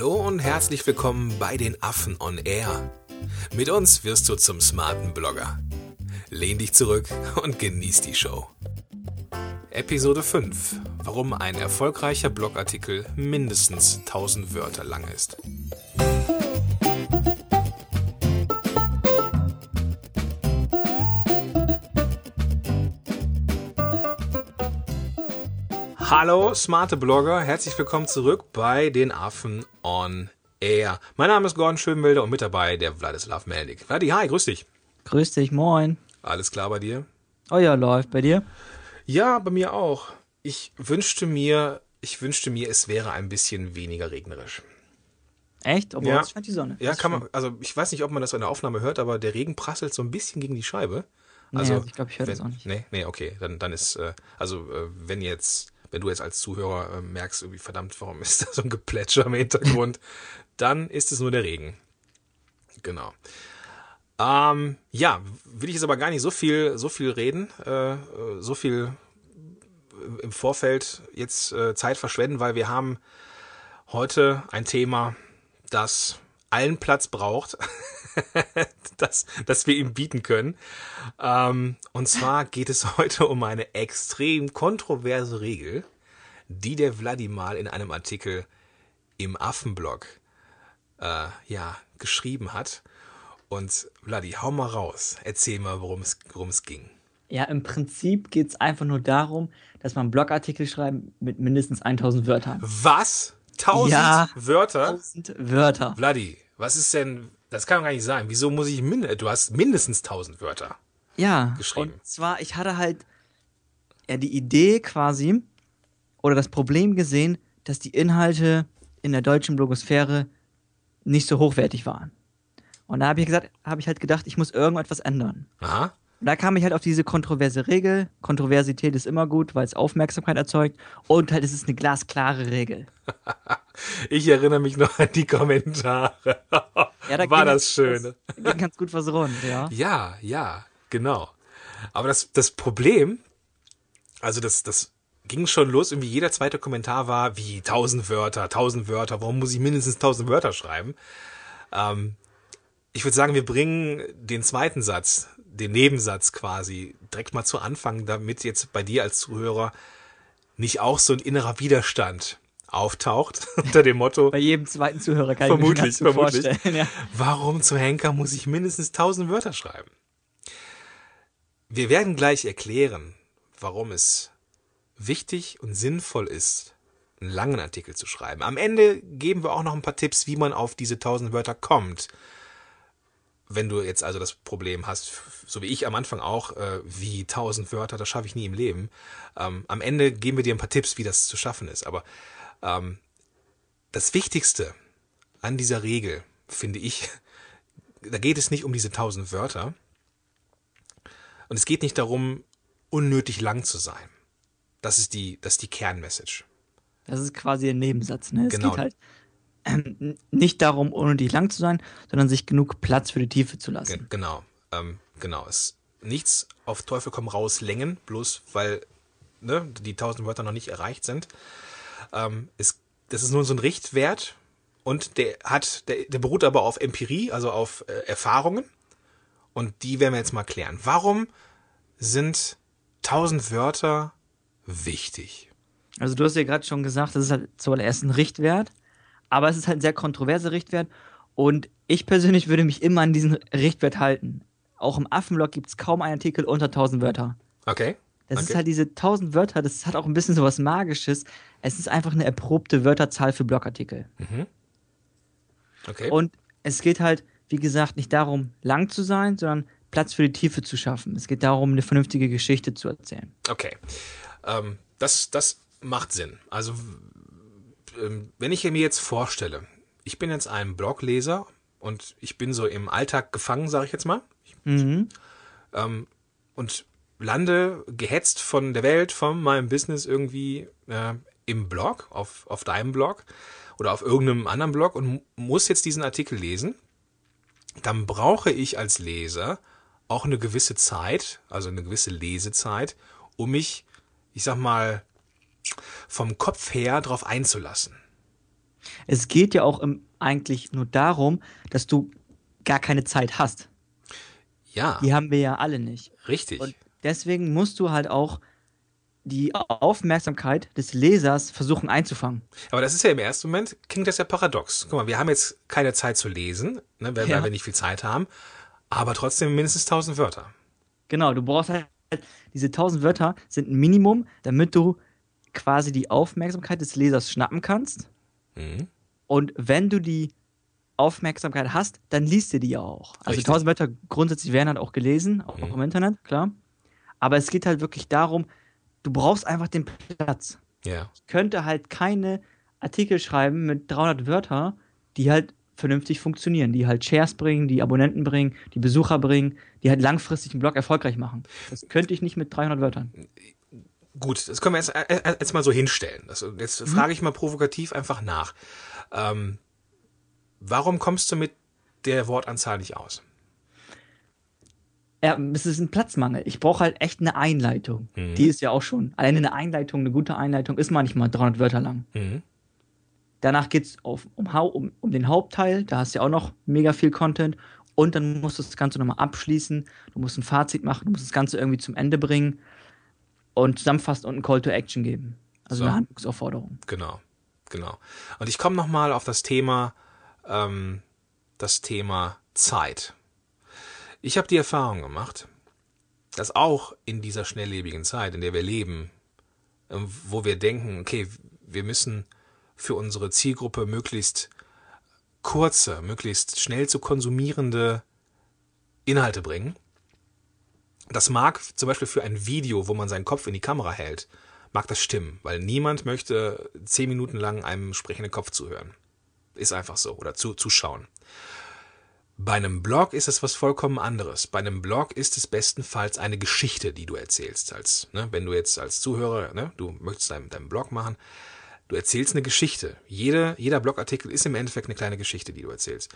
Hallo und herzlich willkommen bei den Affen on Air. Mit uns wirst du zum smarten Blogger. Lehn dich zurück und genieß die Show. Episode 5. Warum ein erfolgreicher Blogartikel mindestens 1000 Wörter lang ist. Hallo, smarte Blogger, herzlich willkommen zurück bei den Affen on Air. Mein Name ist Gordon Schönwilder und mit dabei der Wladislav Melnik. Vladi, hi, grüß dich. Grüß dich, moin. Alles klar bei dir? Oh ja, läuft. Bei dir? Ja, bei mir auch. Ich wünschte mir, ich wünschte mir, es wäre ein bisschen weniger regnerisch. Echt? Obwohl Ja. es scheint die Sonne. Ja, kann ist man, also ich weiß nicht, ob man das in der Aufnahme hört, aber der Regen prasselt so ein bisschen gegen die Scheibe. Nee, Also, also ich glaube, ich höre das auch nicht. Nee, nee, okay, dann, dann ist, äh, also äh, wenn jetzt, wenn du jetzt als Zuhörer äh, merkst, irgendwie verdammt, warum ist da so ein Geplätscher im Hintergrund, dann ist es nur der Regen. Genau. Ähm, ja, will ich jetzt aber gar nicht so viel, so viel reden, äh, äh, so viel im Vorfeld jetzt äh, Zeit verschwenden, weil wir haben heute ein Thema, das allen Platz braucht, das, das wir ihm bieten können. Ähm, und zwar geht es heute um eine extrem kontroverse Regel, die der Wladimir in einem Artikel im Affenblog äh, ja, geschrieben hat. Und Vladi, hau mal raus. Erzähl mal, worum es, worum es ging. Ja, im Prinzip geht es einfach nur darum, dass man Blogartikel schreibt mit mindestens 1000 Wörtern. Was? Tausend Ja. Wörter? 1000 Wörter. Vladi, was ist denn, das kann doch gar nicht sein. Wieso muss ich, min du hast mindestens tausend Wörter. Ja. Geschrieben. Und zwar, ich hatte halt ja die Idee quasi oder das Problem gesehen, dass die Inhalte in der deutschen Blogosphäre nicht so hochwertig waren. Und da habe ich gesagt, habe ich halt gedacht, ich muss irgendetwas ändern. Aha. Und da kam ich halt auf diese kontroverse Regel. Kontroversität ist immer gut, weil es Aufmerksamkeit erzeugt. Und halt, es ist eine glasklare Regel. Ich erinnere mich noch an die Kommentare. Ja, da War das schön. Ging ganz gut was rund, ja. Ja, ja, genau. Aber das, das Problem, also das, das ging schon los, irgendwie jeder zweite Kommentar war, wie tausend Wörter, tausend Wörter, warum muss ich mindestens tausend Wörter schreiben? Ähm, ich würde sagen, wir bringen den zweiten Satz, den Nebensatz quasi, direkt mal zu Anfang, damit jetzt bei dir als Zuhörer nicht auch so ein innerer Widerstand auftaucht, unter dem Motto, Bei jedem zweiten Zuhörer kann Vermutlich, ich mir vermutlich. vorstellen. Ja. Warum zum Henker muss ich mindestens 1000 Wörter schreiben? Wir werden gleich erklären, warum es wichtig und sinnvoll ist, einen langen Artikel zu schreiben. Am Ende geben wir auch noch ein paar Tipps, wie man auf diese 1000 Wörter kommt. Wenn du jetzt also das Problem hast, so wie ich am Anfang auch, äh, wie 1000 Wörter, das schaffe ich nie im Leben. Ähm, am Ende geben wir dir ein paar Tipps, wie das zu schaffen ist. Aber ähm, das Wichtigste an dieser Regel, finde ich, da geht es nicht um diese tausend Wörter. Und es geht nicht darum, unnötig lang zu sein. Das ist die, das ist die Kernmessage. Das ist quasi ein Nebensatz. Ne? Es Genau. geht halt ähm, nicht darum, unnötig lang zu sein, sondern sich genug Platz für die Tiefe zu lassen. genau, ähm, genau. Es nichts auf Teufel komm raus längen, bloß weil ne, die tausend Wörter noch nicht erreicht sind. Ähm, es, das ist nur so ein Richtwert und der hat, der, der beruht aber auf Empirie, also auf äh, Erfahrungen. Und die werden wir jetzt mal klären. Warum sind tausend Wörter wichtig? Also du hast ja gerade schon gesagt, das ist halt zuallererst ein Richtwert, aber es ist halt ein sehr kontroverser Richtwert und ich persönlich würde mich immer an diesen Richtwert halten. Auch im Affenblog gibt es kaum einen Artikel unter 1000 Wörter. Okay. Das okay. ist halt diese 1000 Wörter, das hat auch ein bisschen so was Magisches. Es ist einfach eine erprobte Wörterzahl für Blogartikel. okay. Und es geht halt, wie gesagt, nicht darum, lang zu sein, sondern Platz für die Tiefe zu schaffen. Es geht darum, eine vernünftige Geschichte zu erzählen. Okay. Ähm, das, das macht Sinn. Also, ähm, wenn ich mir jetzt vorstelle, ich bin jetzt ein Blogleser und ich bin so im Alltag gefangen, sage ich jetzt mal, Mhm. ähm, und lande gehetzt von der Welt, von meinem Business irgendwie äh, im Blog, auf, auf deinem Blog oder auf irgendeinem anderen Blog und mu- muss jetzt diesen Artikel lesen, dann brauche ich als Leser auch eine gewisse Zeit, also eine gewisse Lesezeit, um mich, ich sag mal, vom Kopf her drauf einzulassen. Es geht ja auch im, eigentlich nur darum, dass du gar keine Zeit hast. Ja, Die haben wir ja alle nicht. richtig. Und deswegen musst du halt auch die Aufmerksamkeit des Lesers versuchen einzufangen. Aber das ist ja im ersten Moment, klingt das ja paradox. Guck mal, wir haben jetzt keine Zeit zu lesen, ne, weil, Ja. weil wir nicht viel Zeit haben, aber trotzdem mindestens 1000 Wörter. Genau, du brauchst halt, diese 1000 Wörter sind ein Minimum, damit du quasi die Aufmerksamkeit des Lesers schnappen kannst. Mhm. Und wenn du die Aufmerksamkeit hast, dann liest du die ja auch. Also Richtig. 1000 Wörter grundsätzlich werden halt auch gelesen, auch Mhm. im Internet, klar. Aber es geht halt wirklich darum, du brauchst einfach den Platz. Ja, Ich könnte halt keine Artikel schreiben mit 300 Wörter, die halt vernünftig funktionieren, die halt Shares bringen, die Abonnenten bringen, die Besucher bringen, die halt langfristig einen Blog erfolgreich machen. Das könnte ich nicht mit 300 Wörtern. Gut, das können wir jetzt, äh, äh, jetzt mal so hinstellen. Das, jetzt frage ich mal provokativ einfach nach. Ähm, warum kommst du mit der Wortanzahl nicht aus? Ja, es ist ein Platzmangel. Ich brauche halt echt eine Einleitung. Mhm. Die ist ja auch schon. Alleine eine Einleitung, eine gute Einleitung ist manchmal 300 Wörter lang. Mhm. Danach geht's auf, um, um, um den Hauptteil. Da hast du ja auch noch mega viel Content. Und dann musst du das Ganze nochmal abschließen. Du musst ein Fazit machen. Du musst das Ganze irgendwie zum Ende bringen. Und zusammenfassen und einen Call to Action geben. Also So. eine Handlungsaufforderung. Genau, genau. Und ich komme nochmal auf das Thema, ähm, das Thema Zeit. Ich habe die Erfahrung gemacht, dass auch in dieser schnelllebigen Zeit, in der wir leben, ähm, wo wir denken, okay, wir müssen für unsere Zielgruppe möglichst kurze, möglichst schnell zu konsumierende Inhalte bringen. Das mag zum Beispiel für ein Video, wo man seinen Kopf in die Kamera hält, mag das stimmen, weil niemand möchte zehn Minuten lang einem sprechenden Kopf zuhören. Ist einfach so. Oder zu, zuschauen. Bei einem Blog ist es was vollkommen anderes. Bei einem Blog ist es bestenfalls eine Geschichte, die du erzählst. Als, ne, wenn du jetzt als Zuhörer, ne, du möchtest deinen, deinen Blog machen, du erzählst eine Geschichte. Jede, jeder Blogartikel ist im Endeffekt eine kleine Geschichte, die du erzählst.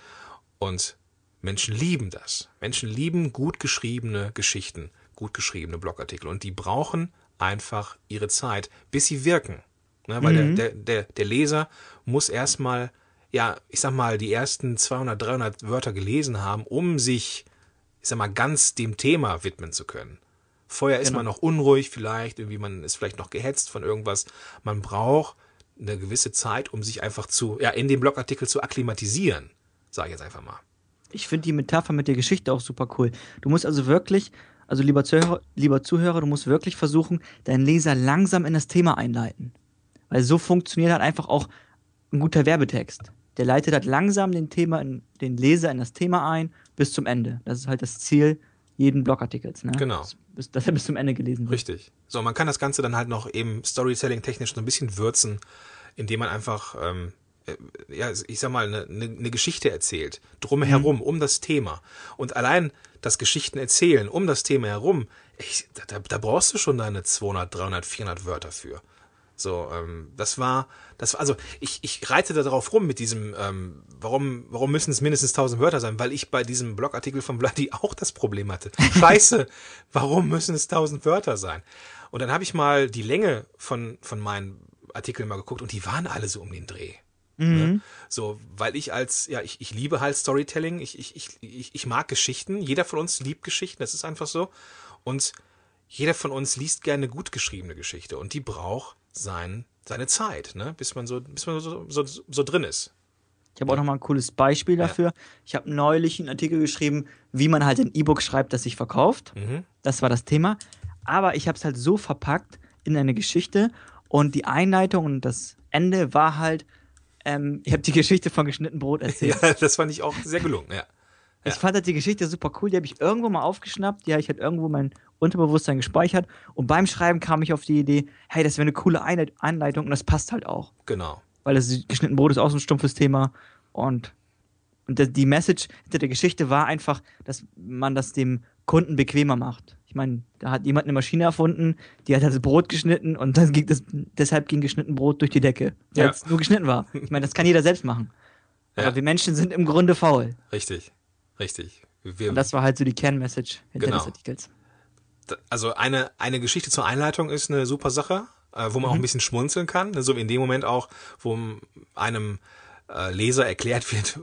Und Menschen lieben das. Menschen lieben gut geschriebene Geschichten, gut geschriebene Blogartikel. Und die brauchen einfach ihre Zeit, bis sie wirken. Ne, weil Mhm. der, der, der, Leser muss erstmal, ja, ich sag mal, die ersten 200, 300 Wörter gelesen haben, um sich, ich sag mal, ganz dem Thema widmen zu können. Vorher ist Genau. man noch unruhig vielleicht, irgendwie man ist vielleicht noch gehetzt von irgendwas. Man braucht eine gewisse Zeit, um sich einfach zu, ja, in dem Blogartikel zu akklimatisieren, sage ich jetzt einfach mal. Ich finde die Metapher mit der Geschichte auch super cool. Du musst also wirklich, also lieber Zuhörer, lieber Zuhörer, du musst wirklich versuchen, deinen Leser langsam in das Thema einleiten. Weil so funktioniert halt einfach auch ein guter Werbetext. Der leitet halt langsam den, Thema in, den Leser in das Thema ein bis zum Ende. Das ist halt das Ziel jeden Blogartikels. Ne? Genau. Dass, bis, dass er bis zum Ende gelesen wird. Richtig. So, man kann das Ganze dann halt noch eben Storytelling-technisch so ein bisschen würzen, indem man einfach, ähm, äh, ja, ich sag mal, eine, eine, eine Geschichte erzählt, drumherum, um das Thema. Und allein das Geschichten erzählen um das Thema herum, ich, da, da, da brauchst du schon deine 200, 300, 400 Wörter für. So, ähm, das war, das war, also ich, ich reite da drauf rum mit diesem, ähm, warum, warum müssen es mindestens 1000 Wörter sein? Weil ich bei diesem Blogartikel von Vladi auch das Problem hatte. Scheiße, warum müssen es 1000 Wörter sein? Und dann habe ich mal die Länge von, von meinen Artikeln mal geguckt und die waren alle so um den Dreh. Ne? So, weil ich als, ja, ich, ich liebe halt Storytelling, ich, ich, ich, ich, mag Geschichten, jeder von uns liebt Geschichten, das ist einfach so. Und jeder von uns liest gerne gut geschriebene Geschichte und die braucht sein, seine Zeit, ne? bis man so, bis man so, so, so drin ist. Ich habe auch noch mal ein cooles Beispiel dafür. Ich habe neulich einen Artikel geschrieben, wie man halt ein E-Book schreibt, das sich verkauft. Mhm. Das war das Thema. Aber ich habe es halt so verpackt in eine Geschichte und die Einleitung und das Ende war halt, ähm, ich habe die Geschichte von geschnitten Brot erzählt. Ja, das fand ich auch sehr gelungen, ja. Ich fand halt die Geschichte super cool, die habe ich irgendwo mal aufgeschnappt, die habe ich halt irgendwo mein Unterbewusstsein gespeichert und beim Schreiben kam ich auf die Idee, hey, das wäre eine coole Einleit Einleitung und das passt halt auch. Genau. Weil das geschnitten Brot ist auch so ein stumpfes Thema und, und die Message hinter der Geschichte war einfach, dass man das dem Kunden bequemer macht. Ich meine, da hat jemand eine Maschine erfunden, die hat das Brot geschnitten und dann ging das, deshalb ging geschnitten Brot durch die Decke, weil Ja. es nur geschnitten war. Ich meine, das kann jeder selbst machen. Ja. Aber wir Menschen sind im Grunde faul. Richtig. Richtig. Wir, Und das war halt so die Kernmessage hinter Genau. des Artikels. also eine, eine Geschichte zur Einleitung ist eine super Sache. äh, wo man auch ein bisschen schmunzeln kann. Ne? So wie in dem Moment auch, wo einem äh, Leser erklärt wird,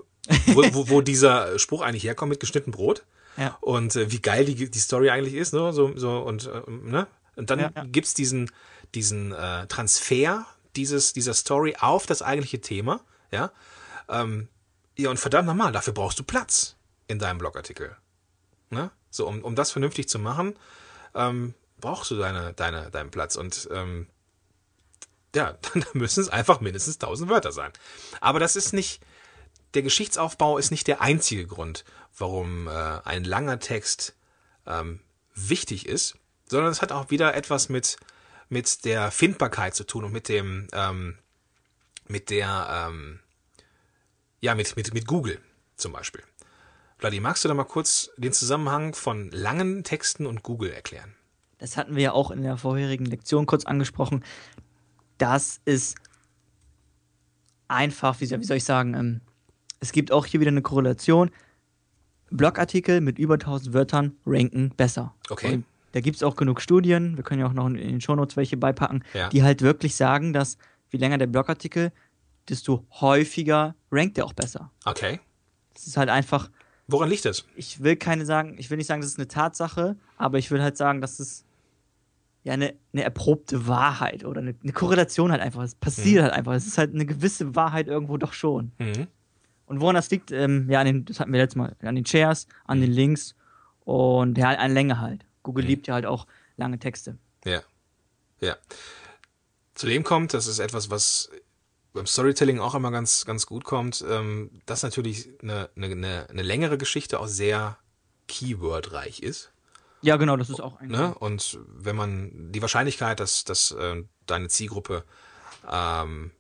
wo, wo, wo dieser Spruch eigentlich herkommt mit geschnitten Brot. Ja. Und äh, wie geil die, die Story eigentlich ist, ne? So, so und, äh, ne? Und dann Ja, ja. gibt's diesen, diesen äh, Transfer dieses, dieser Story auf das eigentliche Thema, ja. Ähm, ja, und verdammt nochmal, dafür brauchst du Platz in deinem Blogartikel. Ne? So, um, um das vernünftig zu machen, ähm, brauchst du deine, deine, deinen Platz. Und ähm, ja, dann müssen es einfach mindestens 1000 Wörter sein. Aber das ist nicht, der Geschichtsaufbau ist nicht der einzige Grund, warum äh, ein langer Text ähm, wichtig ist, sondern es hat auch wieder etwas mit, mit der Findbarkeit zu tun und mit dem, ähm, mit der, ähm, ja, mit, mit, mit Google zum Beispiel. Vladi, magst du da mal kurz den Zusammenhang von langen Texten und Google erklären? Das hatten wir ja auch in der vorherigen Lektion kurz angesprochen. Das ist einfach, wie soll, wie soll ich sagen, ähm, es gibt auch hier wieder eine Korrelation. Blogartikel mit über 1000 Wörtern ranken besser. Okay. Und da gibt es auch genug Studien, wir können ja auch noch in den Shownotes welche beipacken, Ja. die halt wirklich sagen, dass je länger der Blogartikel, desto häufiger rankt er auch besser. Okay. Es ist halt einfach, Woran liegt das? ich will keine sagen, ich will nicht sagen, das ist eine Tatsache, aber ich will halt sagen, dass es ja eine, eine erprobte Wahrheit oder eine, eine Korrelation halt einfach. Es passiert halt einfach. Es ist halt eine gewisse Wahrheit irgendwo doch schon. Mhm. Und woran das liegt, ähm, ja, an den, das hatten wir letztes Mal, an den Shares, an den Links und ja, an Länge halt. Google liebt ja halt auch lange Texte. Ja. Ja. Zudem kommt, das ist etwas, was beim Storytelling auch immer ganz, ganz gut kommt, ähm, dass natürlich eine, eine, eine, eine längere Geschichte auch sehr keywordreich ist. Ja, genau, das ist auch ein. Ne? Und wenn man die Wahrscheinlichkeit, dass, dass äh, deine Zielgruppe ähm,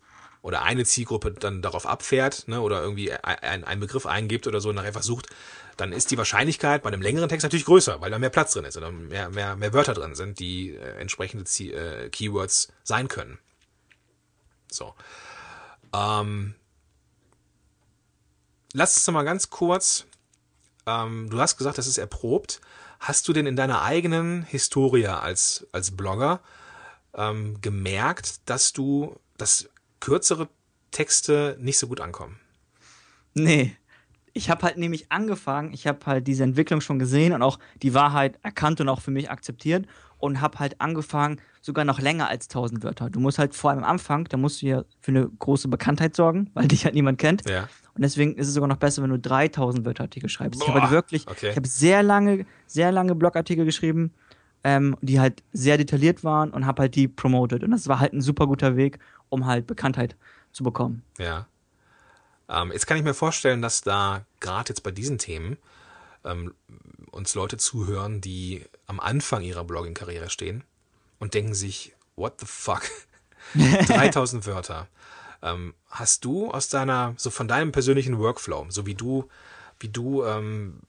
oder eine Zielgruppe dann darauf abfährt ne, oder irgendwie ein- einen Begriff eingibt oder so nach etwas sucht, dann ist die Wahrscheinlichkeit bei einem längeren Text natürlich größer, weil da mehr Platz drin ist oder mehr, mehr, mehr Wörter drin sind, die äh, entsprechende Zie äh, Keywords sein können. So. Ähm, lass uns mal ganz kurz, ähm, du hast gesagt, das ist erprobt. Hast du denn in deiner eigenen Historie als, als Blogger ähm, gemerkt, dass du, dass kürzere Texte nicht so gut ankommen? Nee. Ich habe halt nämlich angefangen, ich habe halt diese Entwicklung schon gesehen und auch die Wahrheit erkannt und auch für mich akzeptiert und habe halt angefangen, sogar noch länger als 1000 Wörter. Du musst halt vor allem am Anfang, da musst du ja für eine große Bekanntheit sorgen, weil dich halt niemand kennt. Ja. Und deswegen ist es sogar noch besser, wenn du 3000 Wörter Artikel schreibst. ich habe Boah, halt wirklich, okay. ich habe sehr lange, sehr lange Blogartikel geschrieben, ähm, die halt sehr detailliert waren und habe halt die promoted. Und das war halt ein super guter Weg, um halt Bekanntheit zu bekommen. Ja. Ähm, jetzt kann ich mir vorstellen, dass da gerade jetzt bei diesen Themen ähm, uns Leute zuhören, die am Anfang ihrer Blogging-Karriere stehen und denken sich, what the fuck? 3000 Wörter. Ähm, hast du aus deiner, so von deinem persönlichen Workflow, so wie du, wie du ähm,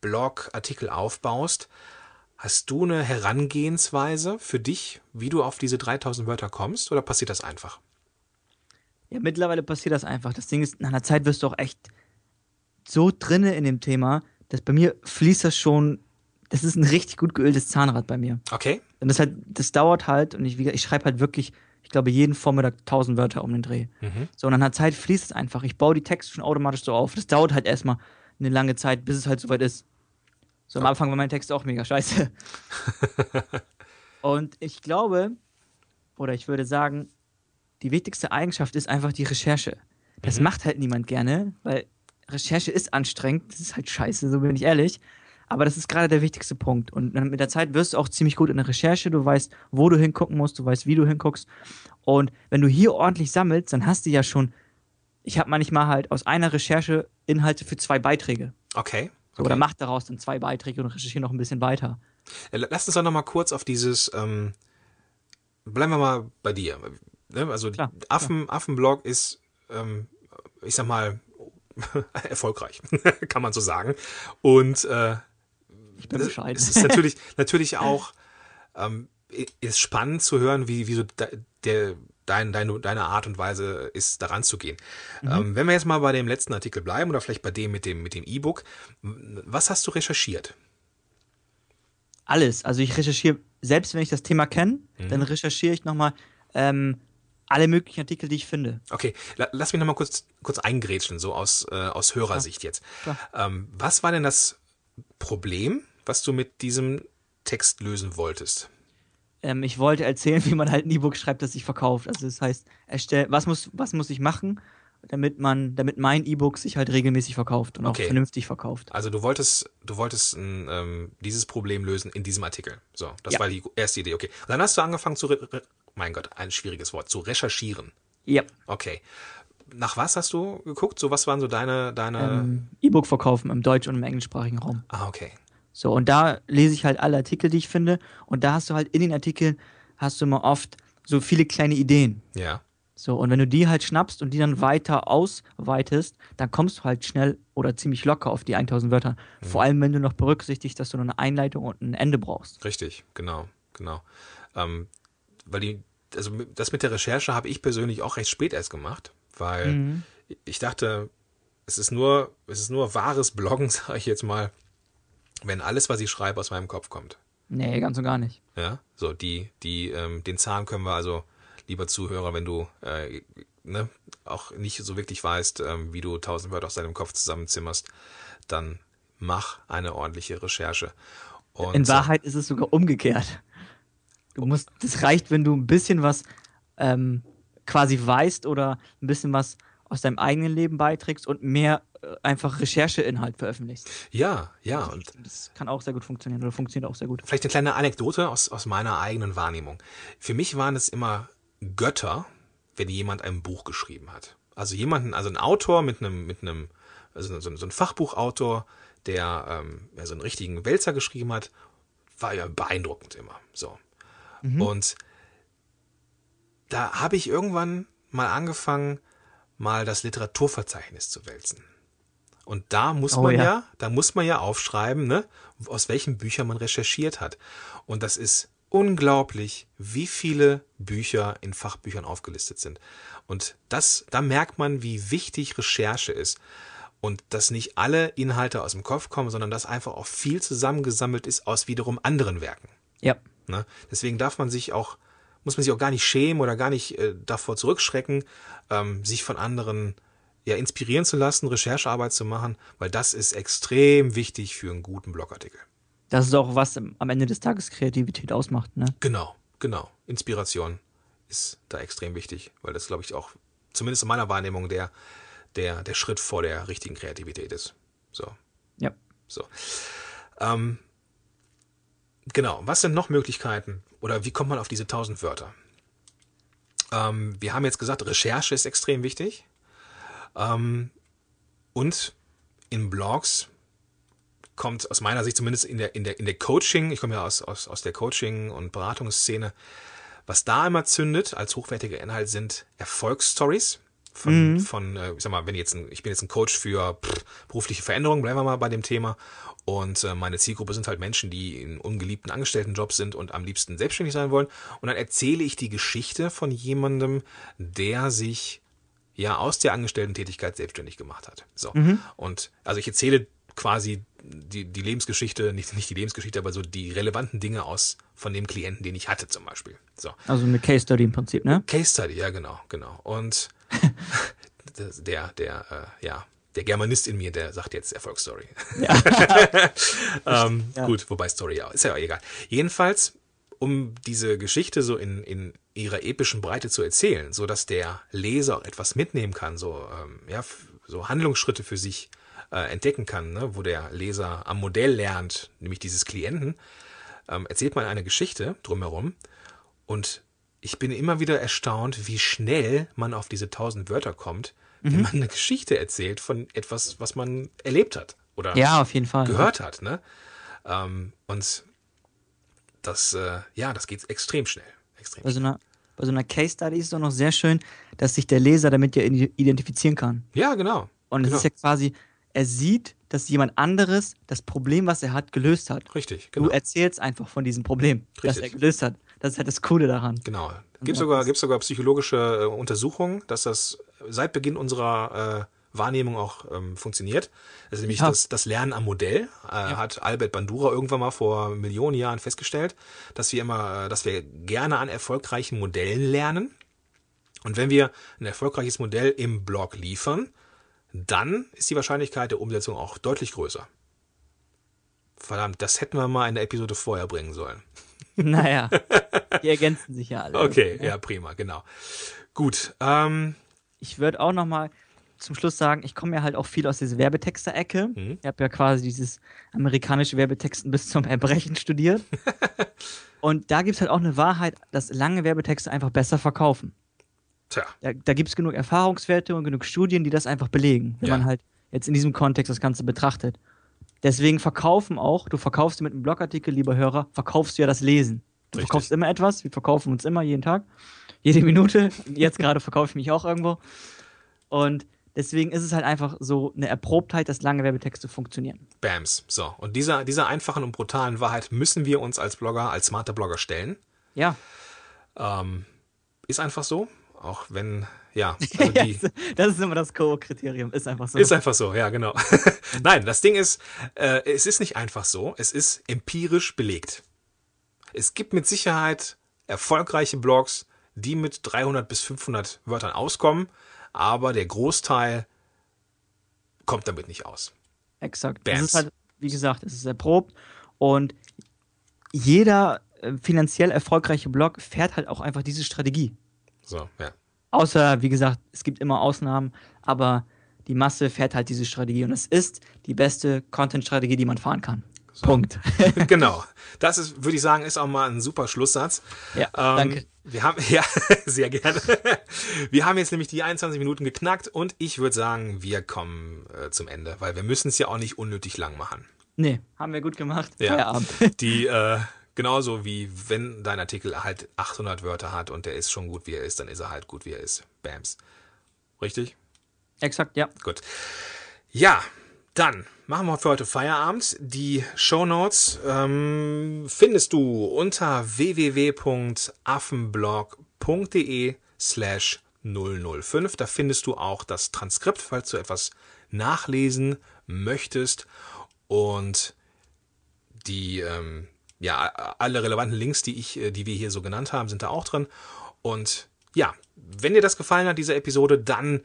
Blogartikel aufbaust, hast du eine Herangehensweise für dich, wie du auf diese 3000 Wörter kommst oder passiert das einfach? Ja, mittlerweile passiert das einfach. Das Ding ist, nach einer Zeit wirst du auch echt so drinne in dem Thema, dass bei mir fließt das schon, das ist ein richtig gut geöltes Zahnrad bei mir. Okay? Und das halt, das dauert halt und ich, ich schreibe halt wirklich, ich glaube, jeden Vormittag 1000 Wörter um den Dreh. So, und nach einer Zeit fließt es einfach. Ich baue die Texte schon automatisch so auf. Das dauert halt erstmal eine lange Zeit, bis es halt soweit ist. So am Anfang war mein Text auch mega scheiße. und ich glaube, oder ich würde sagen, die wichtigste Eigenschaft ist einfach die Recherche. Das macht halt niemand gerne, weil Recherche ist anstrengend. Das ist halt scheiße, so bin ich ehrlich. Aber das ist gerade der wichtigste Punkt. Und mit der Zeit wirst du auch ziemlich gut in der Recherche. Du weißt, wo du hingucken musst, du weißt, wie du hinguckst. Und wenn du hier ordentlich sammelst, dann hast du ja schon, ich habe manchmal halt aus einer Recherche Inhalte für zwei Beiträge. Okay. So, Oder mach daraus dann zwei Beiträge und recherchiere noch ein bisschen weiter. Lass uns doch noch mal kurz auf dieses, ähm, bleiben wir mal bei dir. Ne? Also Klar, Affen, Affenblog ist, ähm, ich sag mal, erfolgreich, kann man so sagen. Und äh, Ich bin es bescheiden. es ist natürlich, natürlich auch ähm, ist spannend zu hören, wie, wie so de, der, dein, deine, deine Art und Weise ist, daran zu gehen. Ähm, wenn wir jetzt mal bei dem letzten Artikel bleiben oder vielleicht bei dem mit dem mit dem E-Book, was hast du recherchiert? Alles. Also ich recherchiere, selbst wenn ich das Thema kenne, dann recherchiere ich nochmal ähm, alle möglichen Artikel, die ich finde. Okay, la lass mich nochmal kurz, kurz eingrätschen, so aus, äh, aus Hörersicht jetzt. Ähm, was war denn das Problem, was du mit diesem Text lösen wolltest? Ähm, ich wollte erzählen, wie man halt ein E-Book schreibt, das sich verkauft. Also das heißt, erstell, was muss, was muss ich machen, damit man, damit mein E-Book sich halt regelmäßig verkauft und Okay. auch vernünftig verkauft. Also du wolltest, du wolltest ähm, dieses Problem lösen in diesem Artikel. So, das Ja. war die erste Idee. Okay. Und dann hast du angefangen zu, mein Gott, ein schwieriges Wort, zu recherchieren. Ja. Okay. Nach was hast du geguckt? So, was waren so deine, deine? Ähm, E-Book verkaufen im deutsch- und im englischsprachigen Raum. ah, okay. So, und da lese ich halt alle Artikel, die ich finde. Und da hast du halt in den Artikeln, hast du immer oft so viele kleine Ideen. Ja. So, und wenn du die halt schnappst und die dann weiter ausweitest, dann kommst du halt schnell oder ziemlich locker auf die 1000 Wörter. Vor allem, wenn du noch berücksichtigst, dass du noch eine Einleitung und ein Ende brauchst. Richtig, genau, genau. Ähm, weil die, also das mit der Recherche habe ich persönlich auch recht spät erst gemacht, weil ich dachte, es ist nur, es ist nur wahres Bloggen, sage ich jetzt mal, wenn alles, was ich schreibe, aus meinem Kopf kommt. Nee, ganz und gar nicht. Ja, so die, die, ähm, den Zahn können wir also, lieber Zuhörer, wenn du äh, ne, auch nicht so wirklich weißt, ähm, wie du tausend Wörter aus deinem Kopf zusammenzimmerst, dann mach eine ordentliche Recherche. Und, In Wahrheit ist es sogar umgekehrt. Du musst, das reicht, wenn du ein bisschen was ähm, quasi weißt oder ein bisschen was aus deinem eigenen Leben beiträgst und mehr einfach Rechercheinhalt veröffentlichst. Ja, ja, und Das kann auch sehr gut funktionieren oder funktioniert auch sehr gut. Vielleicht eine kleine Anekdote aus, aus meiner eigenen Wahrnehmung. Für mich waren es immer Götter, wenn jemand ein Buch geschrieben hat. Also jemanden, also ein Autor mit einem, mit einem, also so, so ein Fachbuchautor, der ähm, ja, so einen richtigen Wälzer geschrieben hat, war ja beeindruckend immer. So. Und da habe ich irgendwann mal angefangen, mal das Literaturverzeichnis zu wälzen. Und da muss Oh man ja. ja. da muss man ja aufschreiben, ne, aus welchen Büchern man recherchiert hat. Und das ist unglaublich, wie viele Bücher in Fachbüchern aufgelistet sind. Und das, da merkt man, wie wichtig Recherche ist. Und dass nicht alle Inhalte aus dem Kopf kommen, sondern dass einfach auch viel zusammengesammelt ist aus wiederum anderen Werken. Ja. Ne? Deswegen darf man sich auch, muss man sich auch gar nicht schämen oder gar nicht äh, davor zurückschrecken, ähm, sich von anderen ja, inspirieren zu lassen, Recherchearbeit zu machen, weil das ist extrem wichtig für einen guten Blogartikel. Das ist auch, was am Ende des Tages Kreativität ausmacht, ne? Genau, genau. Inspiration ist da extrem wichtig, weil das, glaube ich, auch, zumindest in meiner Wahrnehmung, der, der, der Schritt vor der richtigen Kreativität ist. So, Ja. so. Ähm, genau, was sind noch Möglichkeiten oder wie kommt man auf diese 1000 Wörter? Ähm, wir haben jetzt gesagt, Recherche ist extrem wichtig. Ähm, und in Blogs kommt aus meiner Sicht zumindest in der, in der, in der Coaching, ich komme ja aus, aus, aus der Coaching- und Beratungsszene, was da immer zündet als hochwertiger Inhalt sind Erfolgsstories von, von äh, ich sag mal, wenn jetzt ein, ich bin jetzt ein Coach für pff, berufliche Veränderung, bleiben wir mal bei dem Thema. Und äh, meine Zielgruppe sind halt Menschen, die in ungeliebten Angestelltenjobs sind und am liebsten selbstständig sein wollen. Und dann erzähle ich die Geschichte von jemandem, der sich ja aus der Angestellten-Tätigkeit selbstständig gemacht hat. So. Und also ich erzähle quasi die, die Lebensgeschichte, nicht, nicht die Lebensgeschichte, aber so die relevanten Dinge aus von dem Klienten, den ich hatte zum Beispiel. So. Also eine Case Study im Prinzip, ne? Case Study, ja genau, genau. Und der, der, äh, ja, der Germanist in mir, der sagt jetzt Erfolgsstory. ähm, Ja. Gut, wobei Story ja, ist ja auch egal. Jedenfalls, um diese Geschichte so in, in ihrer epischen Breite zu erzählen, so dass der Leser auch etwas mitnehmen kann, so, ähm, ja, so Handlungsschritte für sich äh, entdecken kann, ne, wo der Leser am Modell lernt, nämlich dieses Klienten, ähm, erzählt man eine Geschichte drumherum und ich bin immer wieder erstaunt, wie schnell man auf diese tausend Wörter kommt, wenn man eine Geschichte erzählt von etwas, was man erlebt hat oder Ja, auf jeden Fall. gehört hat. Ne? Ähm, und das, äh, ja, das geht extrem schnell. Extrem Bei so einer, bei so einer Case Study ist es auch noch sehr schön, dass sich der Leser damit ja identifizieren kann. Ja, genau. Und es genau. ist ja quasi, er sieht, dass jemand anderes das Problem, was er hat, gelöst hat. Richtig, genau. Du erzählst einfach von diesem Problem, das er Richtig. gelöst hat. Das ist halt das Coole daran. Genau. Gibt sogar, sogar psychologische äh, Untersuchungen, dass das seit Beginn unserer äh, Wahrnehmung auch ähm, funktioniert. Das ist nämlich Ja. das, das Lernen am Modell. Äh, Hat Albert Bandura irgendwann mal vor Millionen Jahren festgestellt, dass wir immer, äh, dass wir gerne an erfolgreichen Modellen lernen. Und wenn wir ein erfolgreiches Modell im Blog liefern, dann ist die Wahrscheinlichkeit der Umsetzung auch deutlich größer. Verdammt, das hätten wir mal in der Episode vorher bringen sollen. Naja, die ergänzen sich ja alle. Okay, ja, prima, genau. Gut, ähm, Ich würde auch noch mal zum Schluss sagen, ich komme ja halt auch viel aus dieser Werbetexter-Ecke. Mhm. Ich habe ja quasi dieses amerikanische Werbetexten bis zum Erbrechen studiert. Und da gibt es halt auch eine Wahrheit, dass lange Werbetexte einfach besser verkaufen. tja, Da, da gibt es genug Erfahrungswerte und genug Studien, die das einfach belegen, wenn Ja. man halt jetzt in diesem Kontext das Ganze betrachtet. Deswegen verkaufen auch, du verkaufst mit einem Blogartikel, lieber Hörer, verkaufst du ja das Lesen. Du Richtig. verkaufst immer etwas, wir verkaufen uns immer jeden Tag, jede Minute. Jetzt gerade verkaufe ich mich auch irgendwo. Und deswegen ist es halt einfach so eine Erprobtheit, dass lange Werbetexte funktionieren. Bams. So, und dieser, dieser einfachen und brutalen Wahrheit müssen wir uns als Blogger, als smarte Blogger stellen. Ja, Ähm, ist einfach so, auch wenn, ja, also die, das ist immer das Co-Kriterium, ist einfach so. Ist einfach so, ja, genau. Nein, das Ding ist, äh, es ist nicht einfach so, es ist empirisch belegt. Es gibt mit Sicherheit erfolgreiche Blogs, die mit 300 bis 500 Wörtern auskommen, aber der Großteil kommt damit nicht aus. Exakt. Bams. Es ist halt, wie gesagt, es ist erprobt und jeder äh, finanziell erfolgreiche Blog fährt halt auch einfach diese Strategie. So, ja. Außer, wie gesagt, es gibt immer Ausnahmen, aber die Masse fährt halt diese Strategie und es ist die beste Content-Strategie, die man fahren kann. Punkt. genau. Das ist, würde ich sagen, ist auch mal ein super Schlusssatz. Ja, Ähm, danke. Wir haben, ja, sehr gerne. Wir haben jetzt nämlich die 21 Minuten geknackt und ich würde sagen, wir kommen äh, zum Ende, weil wir müssen es ja auch nicht unnötig lang machen. Nee, haben wir gut gemacht. Ja. Feierabend. Die, äh, genauso wie wenn dein Artikel halt 800 Wörter hat und der ist schon gut, wie er ist, dann ist er halt gut, wie er ist. Bams. Richtig? Exakt, ja. Gut. Ja, dann machen wir für heute Feierabend. Die Shownotes ähm, findest du unter www.affenblog.de slash 005. Da findest du auch das Transkript, falls du etwas nachlesen möchtest. Und die, ähm, ja, alle relevanten Links, die ich, äh, die wir hier so genannt haben, sind da auch drin. Und ja, wenn dir das gefallen hat, diese Episode, dann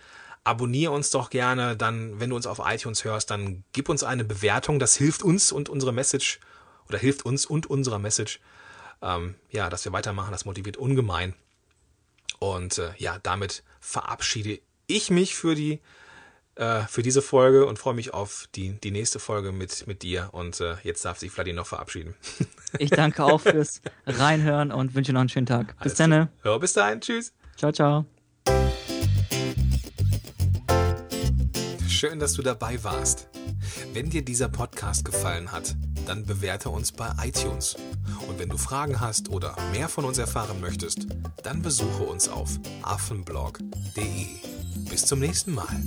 abonniere uns doch gerne. Dann, wenn du uns auf iTunes hörst, dann gib uns eine Bewertung. Das hilft uns und unsere Message oder hilft uns und unserer Message, ähm, ja, dass wir weitermachen. Das motiviert ungemein. Und äh, ja, damit verabschiede ich mich für die äh, für diese Folge und freue mich auf die, die nächste Folge mit, mit dir. Und äh, jetzt darf sich Vladi noch verabschieden. Ich danke auch fürs Reinhören und wünsche noch einen schönen Tag. Bis dann. Ja, bis dahin. Tschüss. Ciao, ciao. Schön, dass du dabei warst. Wenn dir dieser Podcast gefallen hat, dann bewerte uns bei iTunes. Und wenn du Fragen hast oder mehr von uns erfahren möchtest, dann besuche uns auf affenblog.de. Bis zum nächsten Mal.